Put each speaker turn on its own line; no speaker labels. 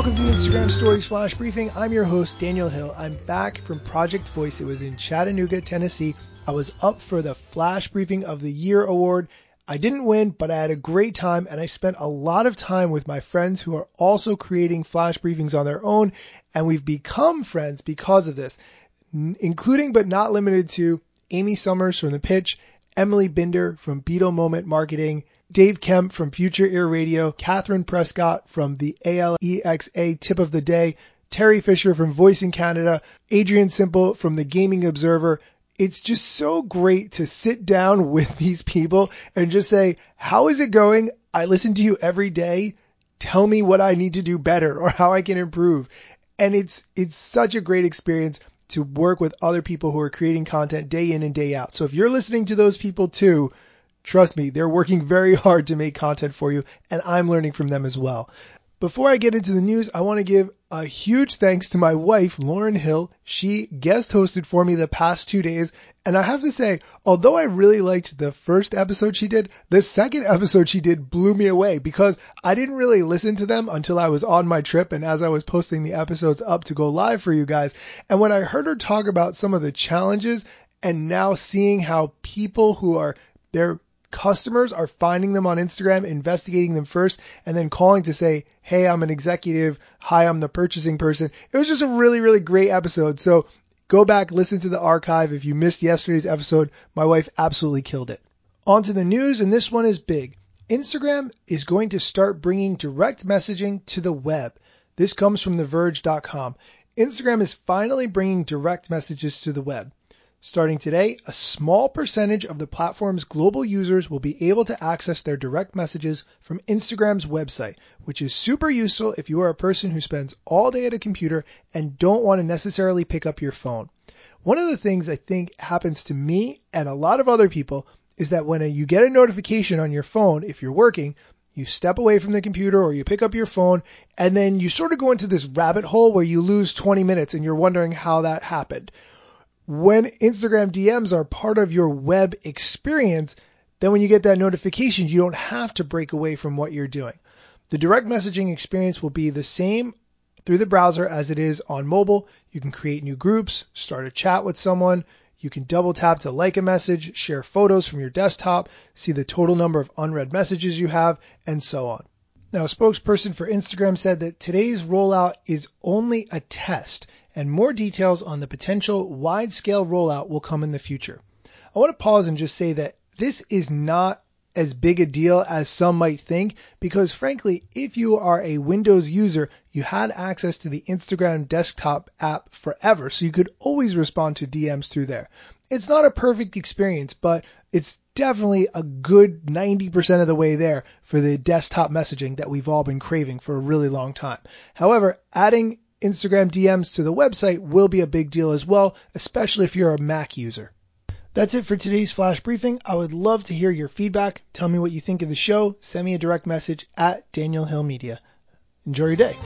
welcome to the Instagram Stories Flash Briefing. I'm your host, Daniel Hill. I'm back from Project Voice. It was in Chattanooga, Tennessee. I was up for the Flash Briefing of the Year award. I didn't win, but I had a great time and I spent a lot of time with my friends who are also creating flash briefings on their own. And we've become friends because of this, including but not limited to Amy Summers from The Pitch, Emily Binder from Beetle Moment Marketing, Dave Kemp from Future Ear Radio, Catherine Prescott from the ALEXA Tip of the Day, Terry Fisher from Voicing Canada, Adrian Simple from the Gaming Observer. It's just so great to sit down with these people and just say, how is it going? I listen to you every day. Tell me what I need to do better or how I can improve. And it's, it's such a great experience to work with other people who are creating content day in and day out. So if you're listening to those people too, Trust me, they're working very hard to make content for you, and I'm learning from them as well. Before I get into the news, I want to give a huge thanks to my wife, Lauren Hill. She guest hosted for me the past two days. And I have to say, although I really liked the first episode she did, the second episode she did blew me away because I didn't really listen to them until I was on my trip and as I was posting the episodes up to go live for you guys. And when I heard her talk about some of the challenges and now seeing how people who are, they're customers are finding them on Instagram, investigating them first, and then calling to say, Hey, I'm an executive. Hi, I'm the purchasing person. It was just a really, really great episode. So go back, listen to the archive. If you missed yesterday's episode, my wife absolutely killed it. On to the news, and this one is big. Instagram is going to start bringing direct messaging to the web. This comes from TheVerge.com. Instagram is finally bringing direct messages to the web. Starting today, a small percentage of the platform's global users will be able to access their direct messages from Instagram's website, which is super useful if you are a person who spends all day at a computer and don't want to necessarily pick up your phone. One of the things I think happens to me and a lot of other people is that when you get a notification on your phone, if you're working, you step away from the computer or you pick up your phone and then you sort of go into this rabbit hole where you lose 20 minutes and you're wondering how that happened when Instagram DMs are part of your web experience, then when you get that notification, you don't have to break away from what you're doing. The direct messaging experience will be the same through the browser as it is on mobile. You can create new groups, start a chat with someone. You can double tap to like a message, share photos from your desktop, see the total number of unread messages you have, and so on. Now, a spokesperson for Instagram said that today's rollout is only a test and more details on the potential wide scale rollout will come in the future. I want to pause and just say that this is not as big a deal as some might think because frankly, if you are a Windows user, you had access to the Instagram desktop app forever, so you could always respond to DMs through there. It's not a perfect experience, but it's definitely a good 90% of the way there for the desktop messaging that we've all been craving for a really long time. However, adding Instagram DMs to the website will be a big deal as well, especially if you're a Mac user. That's it for today's flash briefing. I would love to hear your feedback. Tell me what you think of the show. Send me a direct message at Daniel Hill Media. Enjoy your day.